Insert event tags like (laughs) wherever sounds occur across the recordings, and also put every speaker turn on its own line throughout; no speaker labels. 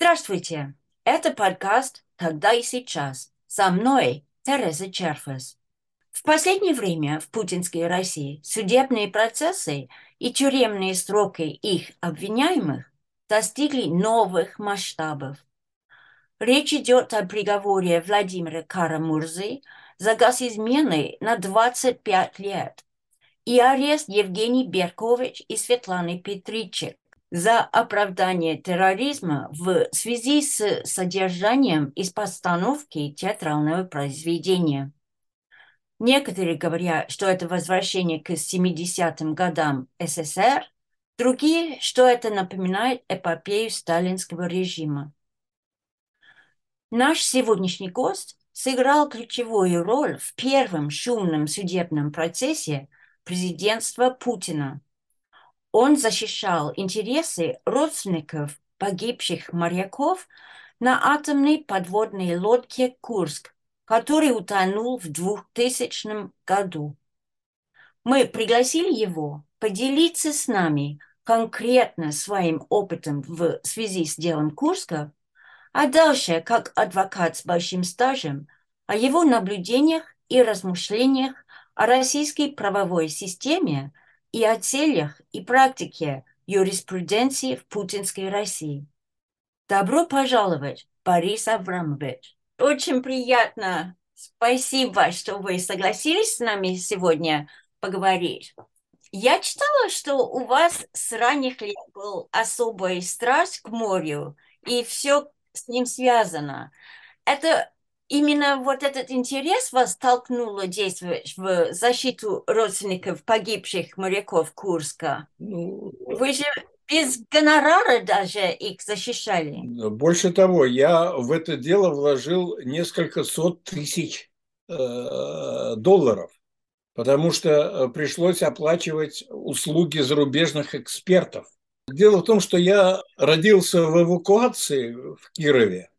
Здравствуйте! Это подкаст «Тогда и сейчас». Со мной Тереза Черфес. В последнее время в путинской России судебные процессы и тюремные сроки их обвиняемых достигли новых масштабов. Речь идет о приговоре Владимира Карамурзы за госизмены на 25 лет и арест Евгений Беркович и Светланы Петричек за оправдание терроризма в связи с содержанием из постановки театрального произведения. Некоторые говорят, что это возвращение к 70-м годам СССР, другие, что это напоминает эпопею сталинского режима. Наш сегодняшний гость сыграл ключевую роль в первом шумном судебном процессе президентства Путина – он защищал интересы родственников погибших моряков на атомной подводной лодке «Курск», который утонул в 2000 году. Мы пригласили его поделиться с нами конкретно своим опытом в связи с делом Курска, а дальше, как адвокат с большим стажем, о его наблюдениях и размышлениях о российской правовой системе – и о целях и практике юриспруденции в путинской России. Добро пожаловать, Борис Абрамович. Очень приятно. Спасибо, что вы согласились с нами сегодня поговорить. Я читала, что у вас с ранних лет был особый страсть к морю, и все с ним связано. Это именно вот этот интерес вас толкнуло действовать в защиту родственников погибших моряков Курска? Ну, Вы же без гонорара даже их защищали.
Больше того, я в это дело вложил несколько сот тысяч э, долларов, потому что э, пришлось оплачивать услуги зарубежных экспертов. Дело в том, что я родился в эвакуации в Кирове,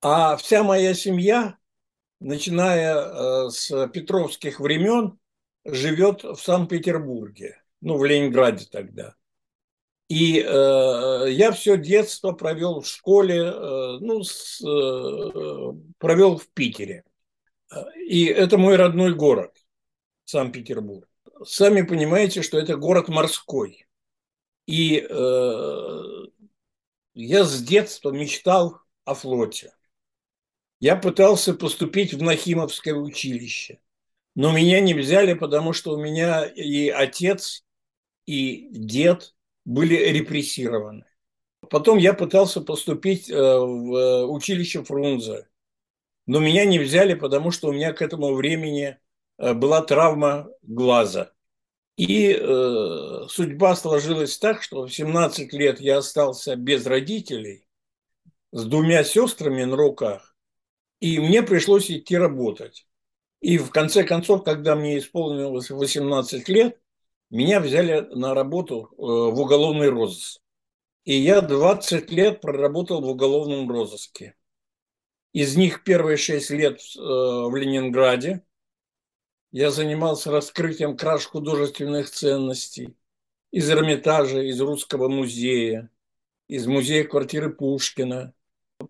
а вся моя семья, начиная э, с петровских времен, живет в Санкт-Петербурге, ну, в Ленинграде тогда. И э, я все детство провел в школе, э, ну, с, э, провел в Питере. И это мой родной город, Санкт-Петербург. Сами понимаете, что это город морской. И э, я с детства мечтал о флоте. Я пытался поступить в Нахимовское училище, но меня не взяли, потому что у меня и отец, и дед были репрессированы. Потом я пытался поступить э, в училище Фрунзе, но меня не взяли, потому что у меня к этому времени э, была травма глаза. И э, судьба сложилась так, что в 17 лет я остался без родителей, с двумя сестрами на руках, и мне пришлось идти работать. И в конце концов, когда мне исполнилось 18 лет, меня взяли на работу э, в уголовный розыск. И я 20 лет проработал в уголовном розыске. Из них первые 6 лет э, в Ленинграде. Я занимался раскрытием краж художественных ценностей из Эрмитажа, из Русского музея, из музея квартиры Пушкина –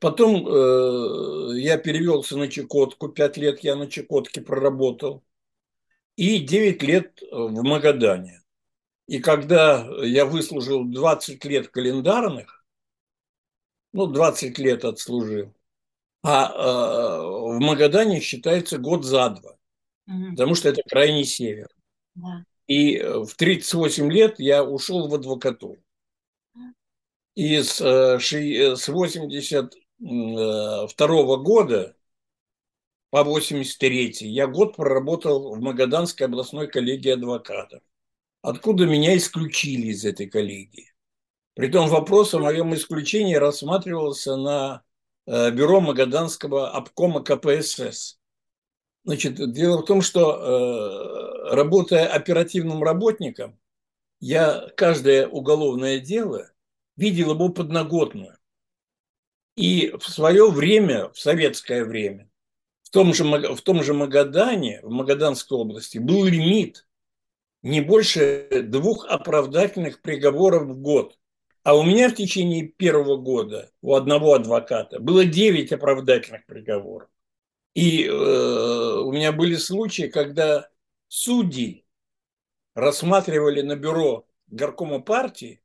Потом э, я перевелся на Чукотку, пять лет я на Чукотке проработал, и 9 лет в Магадане. И когда я выслужил 20 лет календарных, ну, 20 лет отслужил, а э, в Магадане считается год за два, угу. потому что это крайний север. Да. И в 38 лет я ушел в адвокатуру. И с, э, с 82 э, года по 83 я год проработал в Магаданской областной коллегии адвокатов, откуда меня исключили из этой коллегии. Притом вопрос о моем исключении рассматривался на э, бюро Магаданского обкома КПСС. Значит, дело в том, что работая оперативным работником, я каждое уголовное дело – видел его подноготную. И в свое время, в советское время, в том же, в том же Магадане, в Магаданской области, был лимит не больше двух оправдательных приговоров в год. А у меня в течение первого года у одного адвоката было 9 оправдательных приговоров. И э, у меня были случаи, когда судьи рассматривали на бюро горкома партии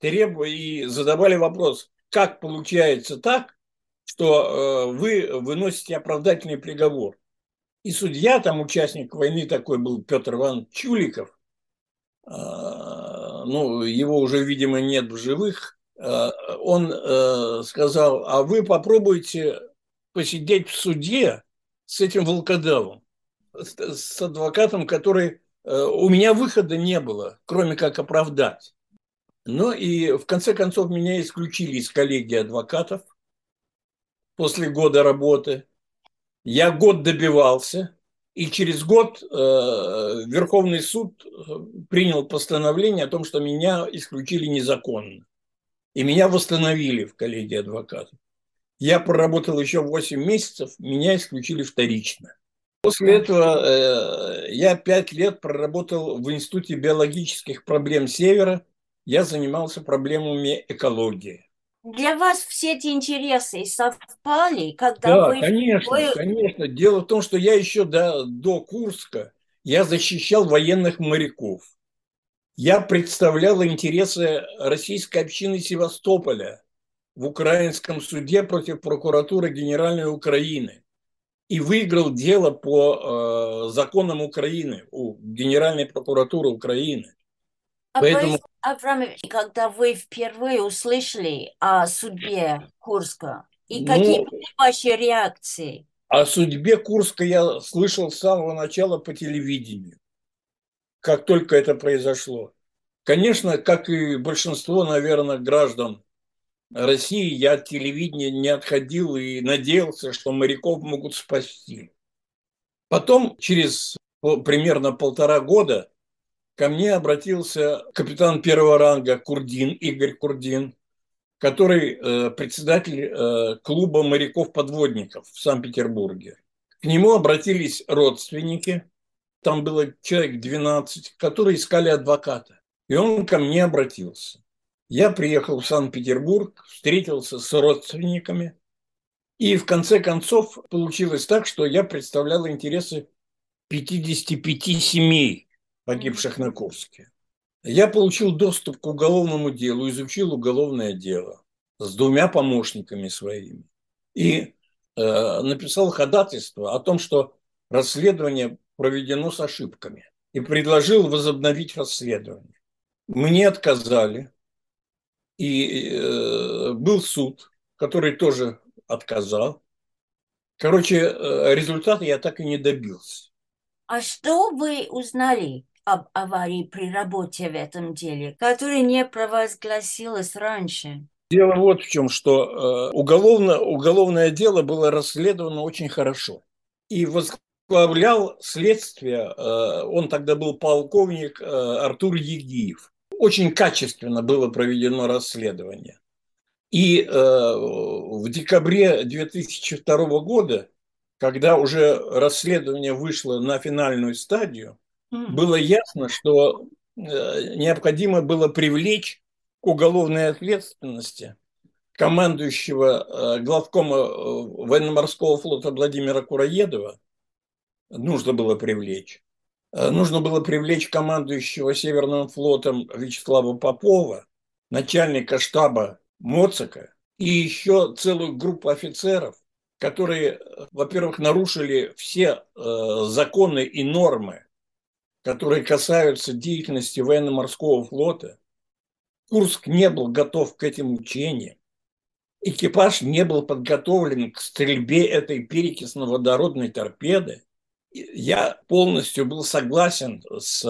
требуя и задавали вопрос, как получается так, что э, вы выносите оправдательный приговор. И судья, там участник войны такой был Петр Иван Чуликов, э, ну, его уже, видимо, нет в живых, э, он э, сказал, а вы попробуйте посидеть в суде с этим волкодавом, с, с адвокатом, который... Э, у меня выхода не было, кроме как оправдать. Ну и в конце концов меня исключили из коллегии адвокатов после года работы. Я год добивался, и через год э, Верховный суд э, принял постановление о том, что меня исключили незаконно. И меня восстановили в коллегии адвокатов. Я проработал еще 8 месяцев, меня исключили вторично. После этого э, я 5 лет проработал в Институте биологических проблем Севера – я занимался проблемами экологии.
Для вас все эти интересы совпали, когда
да,
вы...
конечно, вы... конечно. Дело в том, что я еще до, до Курска я защищал военных моряков. Я представлял интересы российской общины Севастополя в украинском суде против прокуратуры Генеральной Украины и выиграл дело по э, законам Украины у Генеральной прокуратуры Украины.
А Поэтому... Аврамович, когда вы впервые услышали о судьбе Курска, и какие ну, были ваши реакции?
О судьбе Курска я слышал с самого начала по телевидению, как только это произошло. Конечно, как и большинство, наверное, граждан России, я от телевидения не отходил и надеялся, что моряков могут спасти. Потом, через примерно полтора года, ко мне обратился капитан первого ранга Курдин, Игорь Курдин, который э, председатель э, клуба моряков-подводников в Санкт-Петербурге. К нему обратились родственники, там было человек 12, которые искали адвоката. И он ко мне обратился. Я приехал в Санкт-Петербург, встретился с родственниками, и в конце концов получилось так, что я представлял интересы 55 семей погибших на Курске. Я получил доступ к уголовному делу, изучил уголовное дело с двумя помощниками своими и э, написал ходатайство о том, что расследование проведено с ошибками и предложил возобновить расследование. Мне отказали, и э, был суд, который тоже отказал. Короче, э, результата я так и не добился.
А что вы узнали об аварии при работе в этом деле, которое не провозгласилось раньше?
Дело вот в чем, что э, уголовно, уголовное дело было расследовано очень хорошо. И возглавлял следствие, э, он тогда был полковник э, Артур Егиев. Очень качественно было проведено расследование. И э, в декабре 2002 года, когда уже расследование вышло на финальную стадию, было ясно, что э, необходимо было привлечь к уголовной ответственности командующего э, главкома э, военно-морского флота Владимира Кураедова, нужно было привлечь. Нужно было привлечь командующего Северным флотом Вячеслава Попова, начальника штаба Моцика и еще целую группу офицеров, которые, во-первых, нарушили все законы и нормы которые касаются деятельности военно-морского флота, Курск не был готов к этим учениям. Экипаж не был подготовлен к стрельбе этой перекисно-водородной торпеды. Я полностью был согласен с,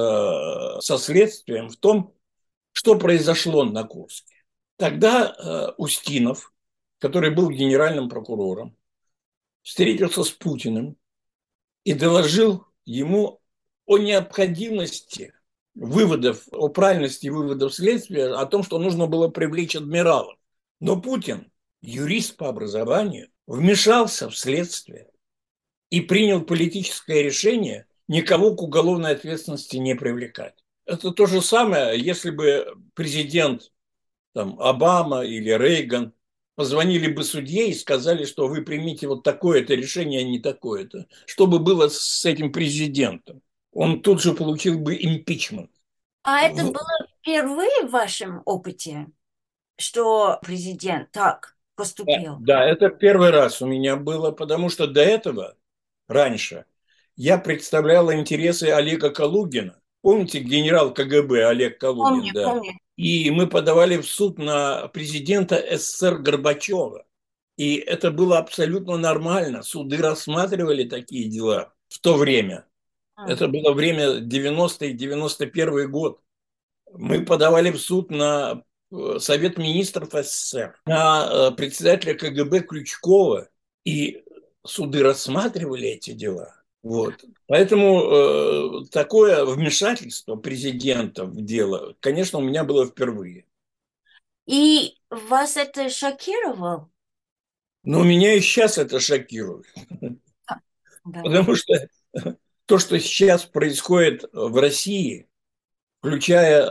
со следствием в том, что произошло на Курске. Тогда э, Устинов, который был генеральным прокурором, встретился с Путиным и доложил ему о необходимости выводов, о правильности выводов следствия, о том, что нужно было привлечь адмиралов. Но Путин, юрист по образованию, вмешался в следствие и принял политическое решение никого к уголовной ответственности не привлекать. Это то же самое, если бы президент там, Обама или Рейган, позвонили бы судье и сказали, что вы примите вот такое-то решение, а не такое-то. Что бы было с этим президентом? Он тут же получил бы импичмент.
А это было впервые в вашем опыте, что президент так поступил?
Да, да, это первый раз у меня было, потому что до этого, раньше, я представляла интересы Олега Калугина. Помните генерал КГБ Олег Калугин?
Помню,
да.
помню.
И мы подавали в суд на президента СССР Горбачева. И это было абсолютно нормально. Суды рассматривали такие дела в то время. Это было время 90-й, 91 год. Мы подавали в суд на э, Совет министров СССР, на э, председателя КГБ Крючкова. И суды рассматривали эти дела. Вот. Поэтому э, такое вмешательство президента в дело, конечно, у меня было впервые.
И вас это шокировало?
Но меня и сейчас это шокирует.
Да.
Потому что то, что сейчас происходит в России, включая э,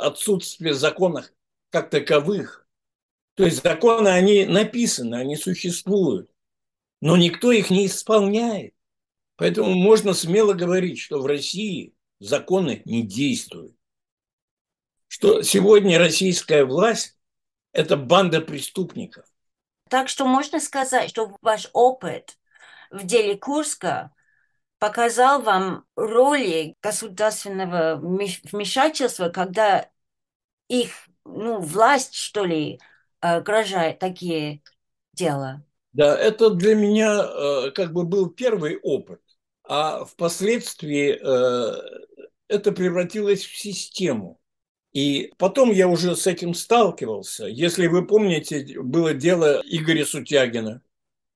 отсутствие законов как таковых, то есть законы, они написаны, они существуют, но никто их не исполняет. Поэтому можно смело говорить, что в России законы не действуют. Что сегодня российская власть – это банда преступников.
Так что можно сказать, что ваш опыт в деле Курска показал вам роли государственного вмешательства, когда их ну, власть, что ли, угрожает такие дела.
Да, это для меня э, как бы был первый опыт, а впоследствии э, это превратилось в систему. И потом я уже с этим сталкивался. Если вы помните, было дело Игоря Сутягина.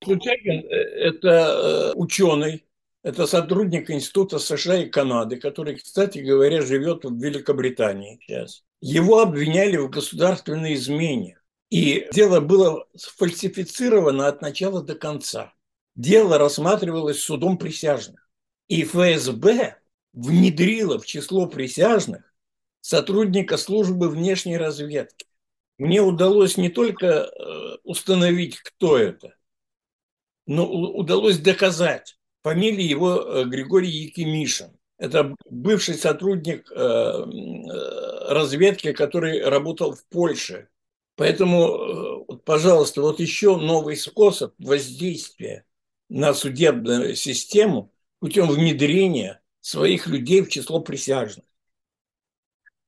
Сутягин – это ученый, это сотрудник Института США и Канады, который, кстати говоря, живет в Великобритании сейчас. Его обвиняли в государственной измене. И дело было сфальсифицировано от начала до конца. Дело рассматривалось судом присяжных. И ФСБ внедрила в число присяжных сотрудника службы внешней разведки. Мне удалось не только э, установить, кто это, но удалось доказать. Фамилия его э, Григорий Якимишин. Это бывший сотрудник э, разведки, который работал в Польше Поэтому, э, пожалуйста, вот еще новый способ воздействия на судебную систему путем внедрения своих людей в число присяжных.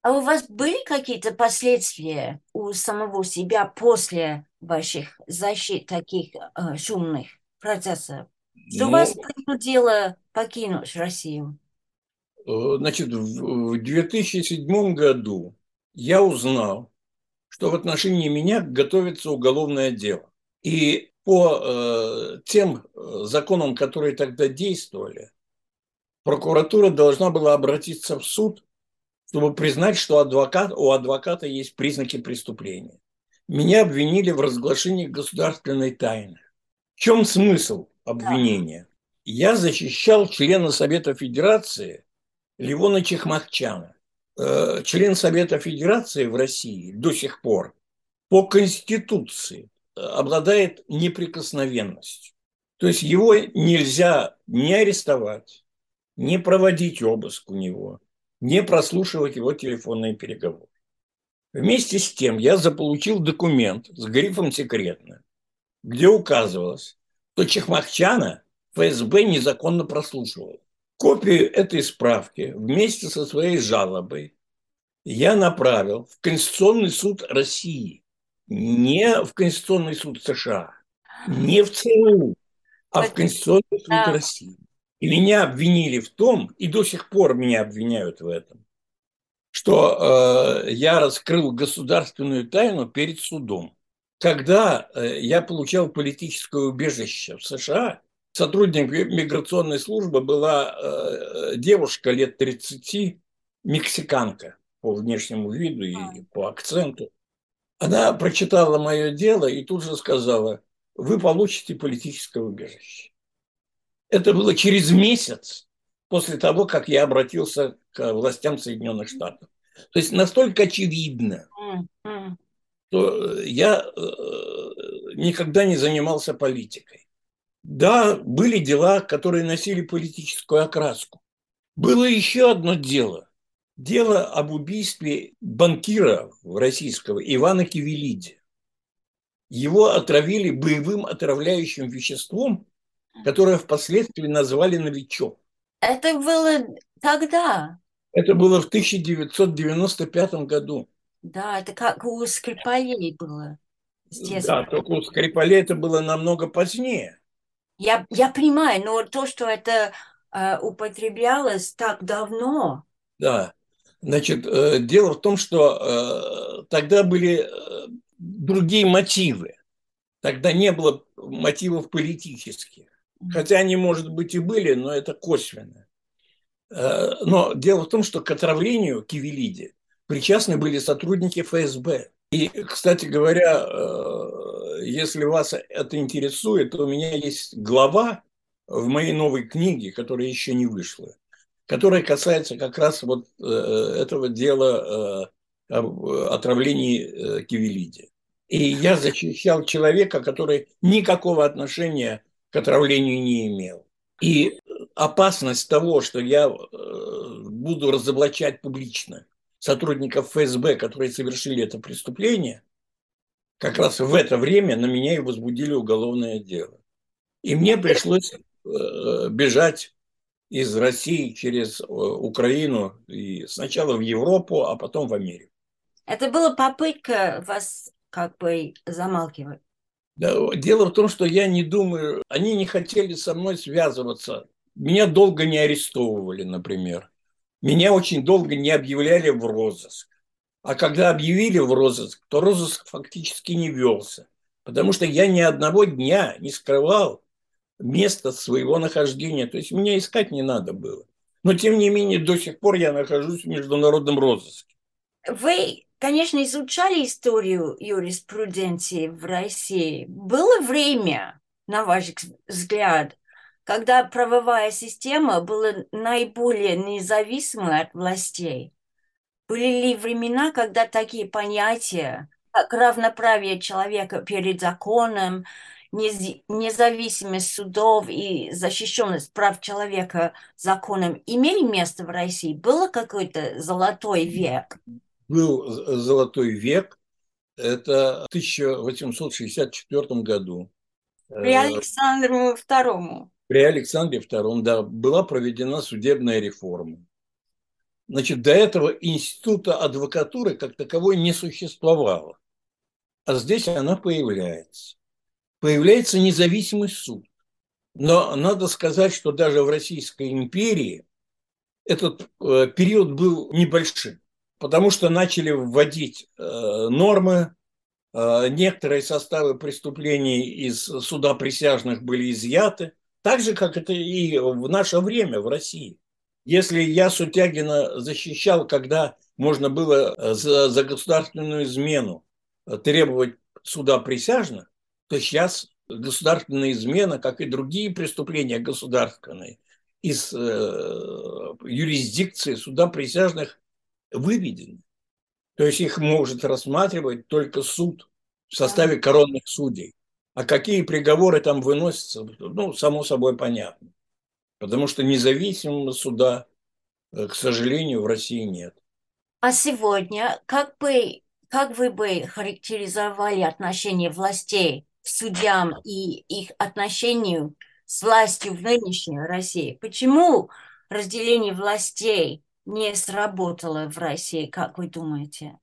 А у вас были какие-то последствия у самого себя после ваших защит таких э, шумных процессов? Что ну, вас принудило покинуть Россию?
Э, значит, в 2007 году я узнал, что в отношении меня готовится уголовное дело. И по э, тем э, законам, которые тогда действовали, прокуратура должна была обратиться в суд, чтобы признать, что адвокат, у адвоката есть признаки преступления. Меня обвинили в разглашении государственной тайны. В чем смысл обвинения? Я защищал члена Совета Федерации Ливона Чехмахчана. Э, член Совета Федерации в России до сих пор по Конституции обладает неприкосновенностью. То есть его нельзя не арестовать, не проводить обыск у него, не прослушивать его телефонные переговоры. Вместе с тем я заполучил документ с грифом «секретно», где указывалось, что Чехмахчана ФСБ незаконно прослушивал. Копию этой справки вместе со своей жалобой я направил в Конституционный суд России, не в Конституционный суд США, не в ЦРУ, а в Конституционный суд России. И меня обвинили в том, и до сих пор меня обвиняют в этом, что э, я раскрыл государственную тайну перед судом. Когда э, я получал политическое убежище в США, сотрудник миграционной службы была э, девушка лет 30, мексиканка по внешнему виду и по акценту. Она прочитала мое дело и тут же сказала, вы получите политическое убежище. Это было через месяц после того, как я обратился к властям Соединенных Штатов. То есть настолько очевидно, то я э, никогда не занимался политикой. Да, были дела, которые носили политическую окраску. Было еще одно дело. Дело об убийстве банкира российского Ивана Кивелиди. Его отравили боевым отравляющим веществом, которое впоследствии назвали «новичок».
Это было тогда?
Это было в 1995 году.
Да, это как у Скрипалей было.
Да, только у Скрипалей это было намного позднее.
Я, я понимаю, но то, что это э, употреблялось так давно.
Да, значит, э, дело в том, что э, тогда были э, другие мотивы. Тогда не было мотивов политических. Хотя они, может быть, и были, но это косвенно. Э, но дело в том, что к отравлению Кивелиди причастны были сотрудники ФСБ. И, кстати говоря, э, если вас это интересует, то у меня есть глава в моей новой книге, которая еще не вышла, которая касается как раз вот э, этого дела об отравлении Кивелиди. И я защищал человека, который никакого отношения к отравлению не имел. И опасность того, что я буду разоблачать публично сотрудников ФСБ, которые совершили это преступление, как раз в это время на меня и возбудили уголовное дело. И мне пришлось э, бежать из России через э, Украину и сначала в Европу, а потом в Америку.
Это была попытка вас как бы замалкивать.
Да, дело в том, что я не думаю, они не хотели со мной связываться. Меня долго не арестовывали, например. Меня очень долго не объявляли в розыск. А когда объявили в розыск, то розыск фактически не велся. Потому что я ни одного дня не скрывал место своего нахождения. То есть меня искать не надо было. Но, тем не менее, до сих пор я нахожусь в международном розыске.
Вы, конечно, изучали историю юриспруденции в России. Было время, на ваш взгляд, когда правовая система была наиболее независимой от властей? Были ли времена, когда такие понятия, как равноправие человека перед законом, независимость судов и защищенность прав человека законом имели место в России? Было какой-то золотой век?
Был золотой век. Это в 1864 году.
При э, Александру II
при Александре II, да, была проведена судебная реформа. Значит, до этого института адвокатуры как таковой не существовало. А здесь она появляется. Появляется независимый суд. Но надо сказать, что даже в Российской империи этот э, период был небольшим, потому что начали вводить э, нормы, э, некоторые составы преступлений из суда присяжных были изъяты – так же, как это и в наше время в России. Если я Сутягина защищал, когда можно было э, за, за государственную измену э, требовать суда присяжных, то сейчас государственная измена, как и другие преступления государственные, из э, юрисдикции суда присяжных выведены. То есть их может рассматривать только суд в составе коронных судей. А какие приговоры там выносятся, ну, само собой понятно. Потому что независимого суда, э, к сожалению, в России нет.
А сегодня как бы как вы бы характеризовали отношение властей к судьям и их отношению с властью в нынешней России? Почему разделение властей не сработало в России, как вы думаете?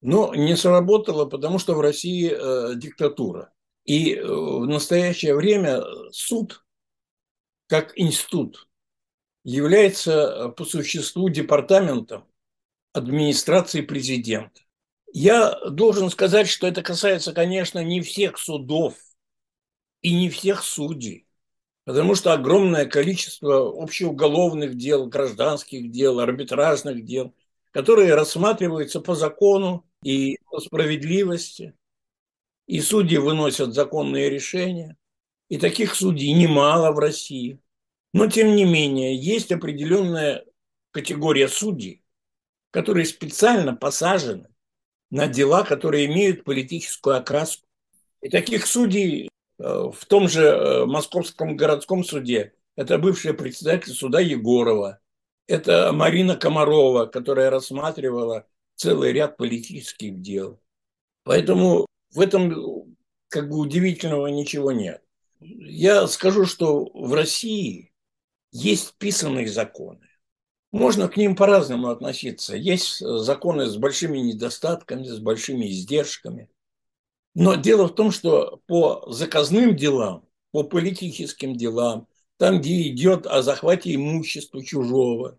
Ну, не сработало, потому что в России э, диктатура. И э, в настоящее время суд, как институт, является э, по существу департаментом администрации президента. Я должен сказать, что это касается, конечно, не всех судов и не всех судей, потому что огромное количество общеуголовных дел, гражданских дел, арбитражных дел, которые рассматриваются по закону и по справедливости – и судьи выносят законные решения. И таких судей немало в России. Но, тем не менее, есть определенная категория судей, которые специально посажены на дела, которые имеют политическую окраску. И таких судей э, в том же э, Московском городском суде это бывшая председатель суда Егорова, это Марина Комарова, которая рассматривала целый ряд политических дел. Поэтому в этом как бы удивительного ничего нет. Я скажу, что в России есть писанные законы. Можно к ним по-разному относиться. Есть законы с большими недостатками, с большими издержками. Но дело в том, что по заказным делам, по политическим делам, там, где идет о захвате имущества чужого,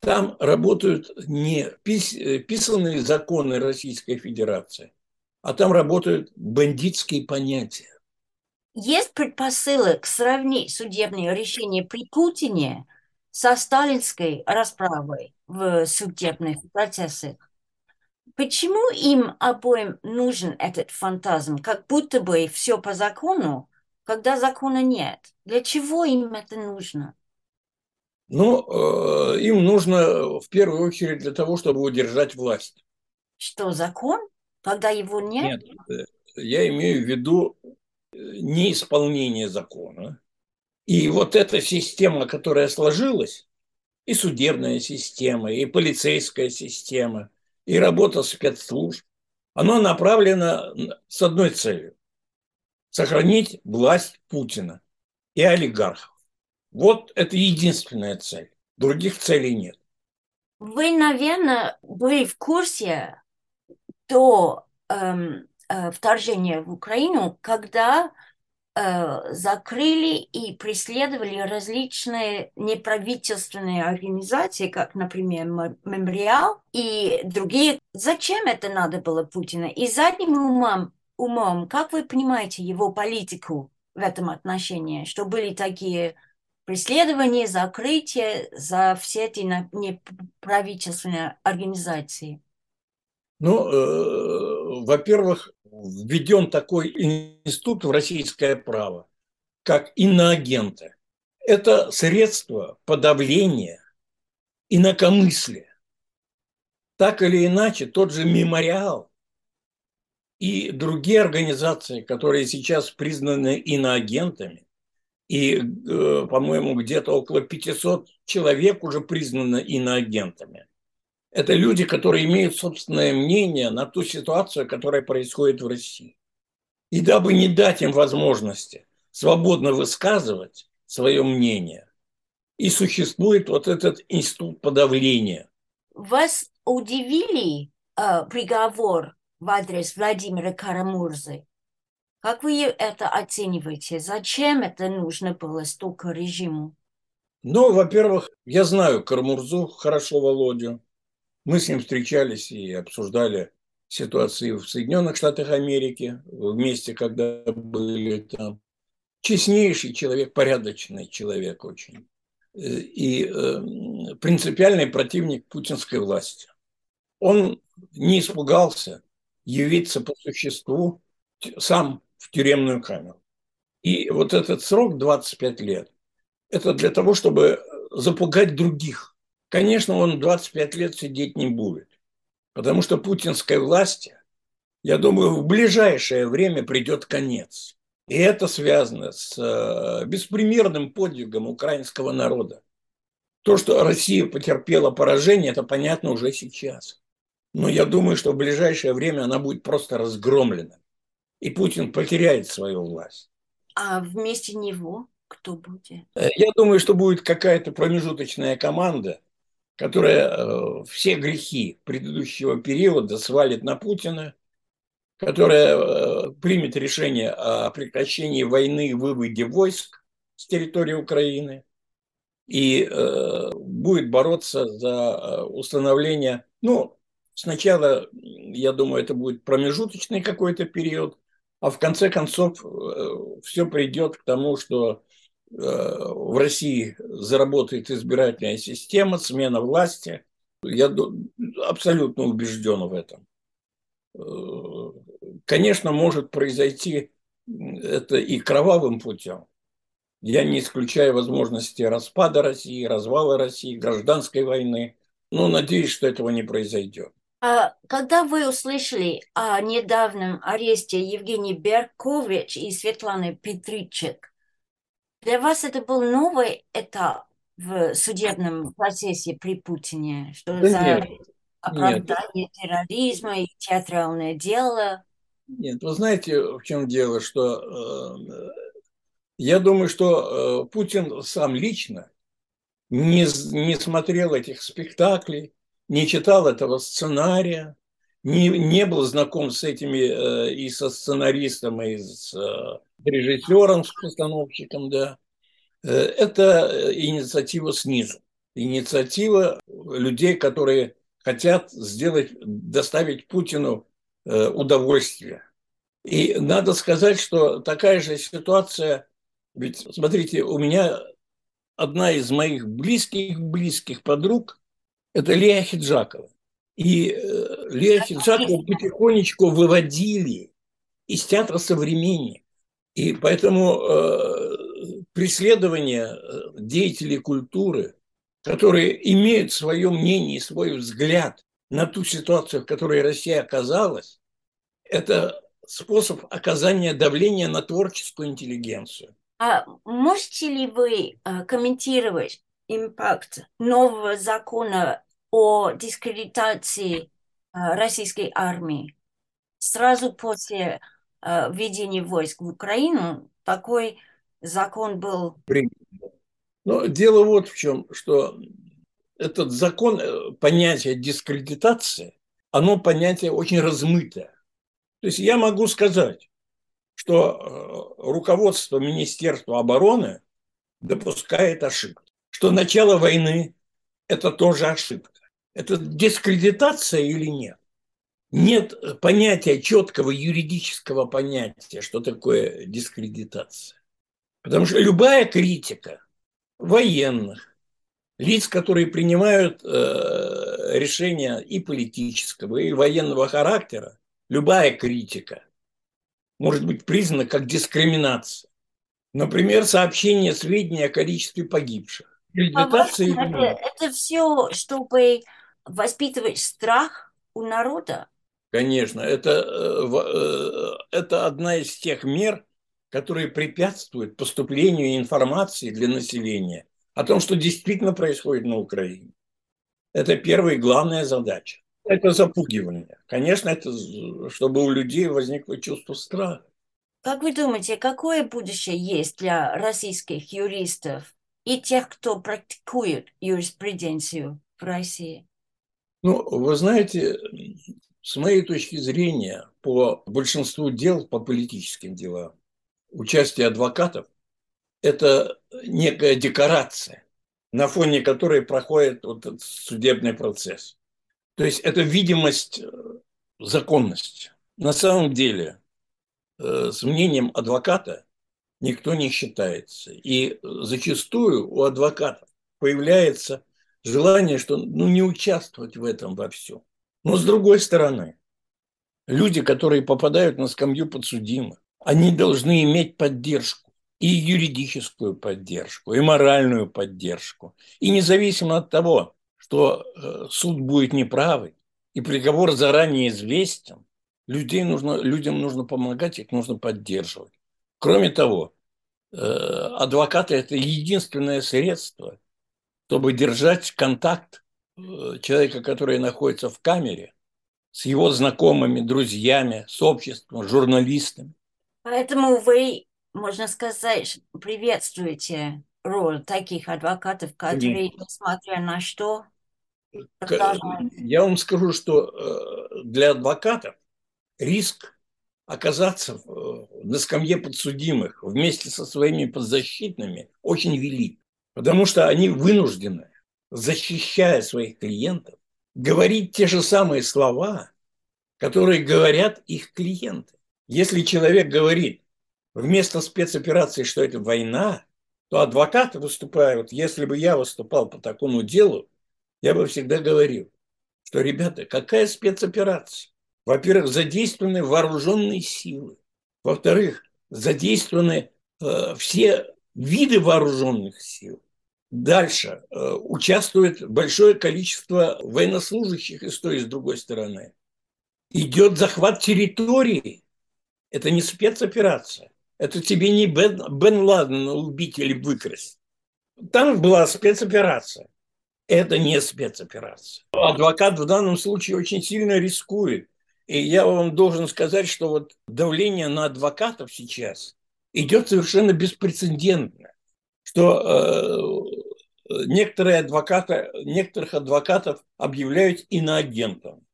там работают не писанные законы Российской Федерации, а там работают бандитские понятия.
Есть предпосылок сравнить судебные решения при Путине со сталинской расправой в судебных процессах. Почему им обоим нужен этот фантазм, как будто бы все по закону, когда закона нет? Для чего им это нужно?
Ну, э, им нужно в первую очередь для того, чтобы удержать власть.
Что, закон? Когда его нет?
Нет, э, я имею в виду э, неисполнение закона. И вот эта система, которая сложилась, и судебная система, и полицейская система, и работа спецслужб, она направлена с одной целью – сохранить власть Путина и олигархов. Вот это единственная цель. Других целей нет.
Вы, наверное, были в курсе до эм, э, вторжения в Украину, когда э, закрыли и преследовали различные неправительственные организации, как, например, Мемориал и другие. Зачем это надо было Путина? И задним умом, умом, как вы понимаете его политику в этом отношении, что были такие преследования, закрытия за все эти неправительственные организации?
Ну, э, во-первых, введен такой институт в российское право, как иноагенты. Это средство подавления инакомыслия. Так или иначе, тот же мемориал и другие организации, которые сейчас признаны иноагентами, и, э, по-моему, где-то около 500 человек уже признаны иноагентами – это люди, которые имеют собственное мнение на ту ситуацию, которая происходит в России. И дабы не дать им возможности свободно высказывать свое мнение, и существует вот этот институт подавления.
Вас удивили э, приговор в адрес Владимира Карамурзы? Как вы это оцениваете? Зачем это нужно было столько режиму?
Ну, во-первых, я знаю Карамурзу хорошо, Володю. Мы с ним встречались и обсуждали ситуации в Соединенных Штатах Америки, вместе, когда были там. Честнейший человек, порядочный человек очень. И э, принципиальный противник путинской власти. Он не испугался явиться по существу сам в тюремную камеру. И вот этот срок 25 лет, это для того, чтобы запугать других Конечно, он 25 лет сидеть не будет, потому что путинской власти, я думаю, в ближайшее время придет конец. И это связано с э, беспримерным подвигом украинского народа. То, что Россия потерпела поражение, это понятно уже сейчас. Но я думаю, что в ближайшее время она будет просто разгромлена. И Путин потеряет свою власть.
А вместе него кто будет?
Э, я думаю, что будет какая-то промежуточная команда, которая э, все грехи предыдущего периода свалит на Путина, которая э, примет решение о прекращении войны и выводе войск с территории Украины и э, будет бороться за установление, ну, сначала, я думаю, это будет промежуточный какой-то период, а в конце концов все придет к тому, что в России заработает избирательная система, смена власти. Я абсолютно убежден в этом. Э, конечно, может произойти это и кровавым путем. Я не исключаю возможности распада России, развала России, гражданской войны, но надеюсь, что этого не произойдет.
А когда вы услышали о недавнем аресте Евгении Беркович и Светланы Петричек, для вас это был новый этап в судебном процессе при Путине, что
Да
за
нет, нет,
оправдание терроризма и театральное дело?
нет. Вы знаете, в чем дело, что э, я думаю, что э, Путин сам лично не, не смотрел этих спектаклей, не читал этого сценария, не, не был знаком с этими э, и со сценаристом, и с э, режиссером, с постановщиком, да. Э, это инициатива снизу. Инициатива людей, которые хотят сделать, доставить Путину э, удовольствие. И надо сказать, что такая же ситуация, ведь, смотрите, у меня одна из моих близких-близких подруг – это Лея Хиджакова. И э, Лея Хиджакова потихонечку выводили из театра «Современник». И поэтому э, преследование э, деятелей культуры, которые имеют свое мнение и свой взгляд на ту ситуацию, в которой Россия оказалась, это способ оказания давления на творческую интеллигенцию.
А можете ли вы а, комментировать импакт нового закона о дискредитации а, российской армии? Сразу после а, введения войск в Украину такой закон был...
Но дело вот в чем, что этот закон, э, понятие дискредитации, оно понятие очень размытое. То есть я могу сказать, что э, руководство Министерства обороны допускает ошибку, что начало войны – это тоже ошибка. Это дискредитация или нет? Нет понятия, четкого юридического понятия, что такое дискредитация. Потому что любая критика военных, лиц, которые принимают э, решения и политического, и военного характера, любая критика может быть признана как дискриминация. Например, сообщение сведений о количестве погибших.
Дискредитация а это, это все, чтобы воспитывать страх у народа?
Конечно, это, э, э, это одна из тех мер, которые препятствуют поступлению информации для населения о том, что действительно происходит на Украине. Это первая и главная задача. Это запугивание. Конечно, это чтобы у людей возникло чувство страха.
Как вы думаете, какое будущее есть для российских юристов и тех, кто практикует юриспруденцию в России?
Ну, вы знаете, с моей точки зрения, по большинству дел, по политическим делам, участие адвокатов – это некая декорация, на фоне которой проходит вот этот судебный процесс. То есть это видимость э, законности. На самом деле э, с мнением адвоката никто не считается. И зачастую у адвокатов появляется желание, что ну, не участвовать в этом во всем. Но с другой стороны, люди, которые попадают на скамью подсудимых, они должны иметь поддержку, и юридическую поддержку, и моральную поддержку. И независимо от того, что э, суд будет неправый, и приговор заранее известен, людей нужно, людям нужно помогать, их нужно поддерживать. Кроме того, э, адвокаты – это единственное средство, чтобы держать контакт э, человека, который находится в камере, с его знакомыми, друзьями, с обществом, журналистами.
Поэтому вы, можно сказать, приветствуете роль таких адвокатов, которые, несмотря на что,
я вам скажу, что э, для адвокатов риск оказаться э, на скамье подсудимых вместе со своими подзащитными очень велик, потому что они вынуждены, защищая своих клиентов, говорить те же самые слова, которые говорят их клиенты. Если человек говорит вместо спецоперации, что это война, то адвокаты выступают, если бы я выступал по такому делу, я бы всегда говорил, что, ребята, какая спецоперация? Во-первых, задействованы вооруженные силы. Во-вторых, задействованы э, все виды вооруженных сил. Дальше. Э, участвует большое количество военнослужащих и с той, и с другой стороны. Идет захват территории. Это не спецоперация. Это тебе не Бен, Бен Ладен убить или выкрасть. Там была спецоперация. Это не спецоперация. Адвокат в данном случае очень сильно рискует. И я вам должен сказать, что вот давление на адвокатов сейчас идет совершенно беспрецедентно. Что э, некоторые адвокаты, некоторых адвокатов объявляют иноагентом.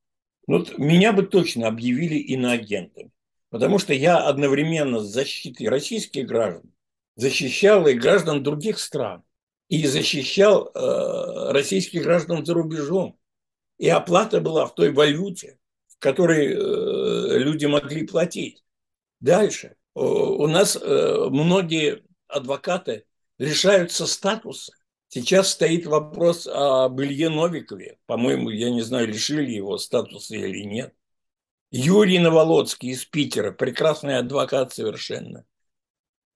Вот меня бы точно объявили иноагентом. Потому что я одновременно с защитой российских граждан защищал и граждан других стран. И защищал э, российских граждан за рубежом. И оплата была в той валюте, в которой э, люди могли платить. Дальше. У нас э, многие адвокаты лишаются статуса. Сейчас стоит вопрос об Илье Новикове. По-моему, я не знаю, лишили его статуса или нет. Юрий Новолоцкий из Питера, прекрасный адвокат совершенно.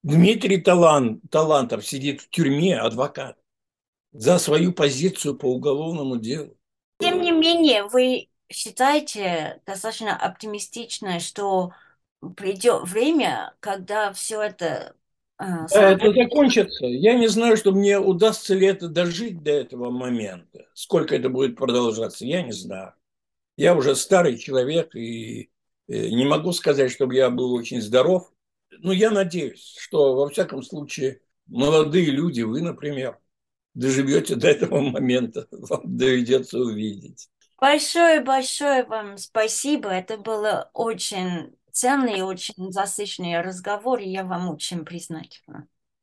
Дмитрий Талант, Талантов сидит в тюрьме, адвокат, за свою позицию по уголовному делу.
Тем не менее, вы считаете достаточно оптимистично, что придет время, когда все это...
Э, это закончится. Я не знаю, что мне удастся ли это дожить до этого момента. Сколько это будет продолжаться, я не знаю. Я уже старый человек и э, не могу сказать, чтобы я был очень здоров. Но я надеюсь, что во всяком случае молодые люди, вы, например, доживете до этого момента, (laughs) вам доведется увидеть.
Большое-большое вам спасибо. Это было очень ценный и очень засыщенный разговор, и я вам очень признательна.